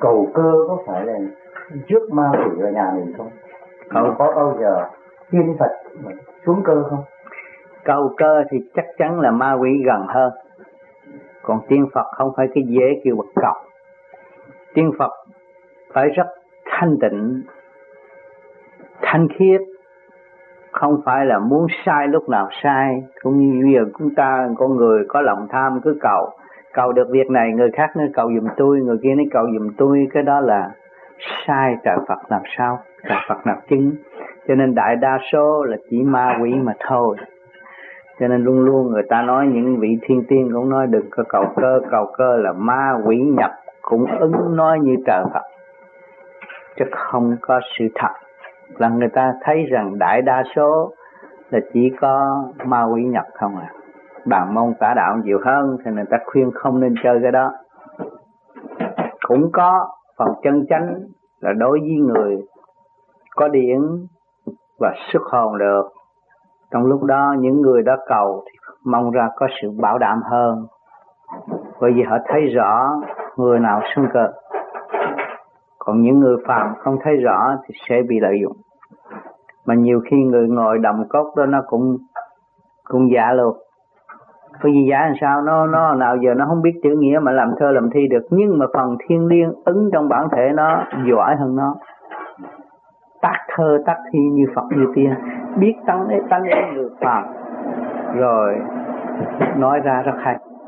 cầu cơ có phải là trước ma quỷ ở nhà mình không? Không. Có bao giờ tiên phật xuống cơ không? Cầu cơ thì chắc chắn là ma quỷ gần hơn. Còn tiên phật không phải cái dễ kêu bật cầu tiên phật phải rất thanh tịnh thanh khiết. Không phải là muốn sai lúc nào sai. Cũng như bây giờ chúng ta con người có lòng tham cứ cầu cầu được việc này, người khác nói, cầu giùm tôi. Người kia nói, cầu giùm tôi. Cái đó là sai trời Phật làm sao? Trời Phật làm chứng. Cho nên đại đa số là chỉ ma quỷ mà thôi. Cho nên luôn luôn người ta nói những vị thiên tiên cũng nói, đừng có cầu cơ cầu cơ là ma quỷ nhập. Cũng ứng nói như trời Phật. Chứ không có sự thật. Là người ta thấy rằng đại đa số là chỉ có ma quỷ nhập không à bàn môn tả đạo nhiều hơn, thì người ta khuyên không nên chơi cái đó. Cũng có phần chân chánh là đối với người có điển và xuất hồn được. Trong lúc đó, những người đó cầu thì mong ra có sự bảo đảm hơn. Bởi vì họ thấy rõ người nào xưng cơ còn những người phàm không thấy rõ thì sẽ bị lợi dụng. Mà nhiều khi người ngồi đầm cốt đó, nó cũng cũng giả luôn cái gì giả làm sao? Nó nó nào giờ nó không biết chữ nghĩa mà làm thơ làm thi được. Nhưng mà phần thiên liêng ứng trong bản thể nó giỏi hơn nó. Tác thơ, tác thi như Phật như tiên biết tăng ấy tăng ấy người phàm rồi, nói ra rất hay.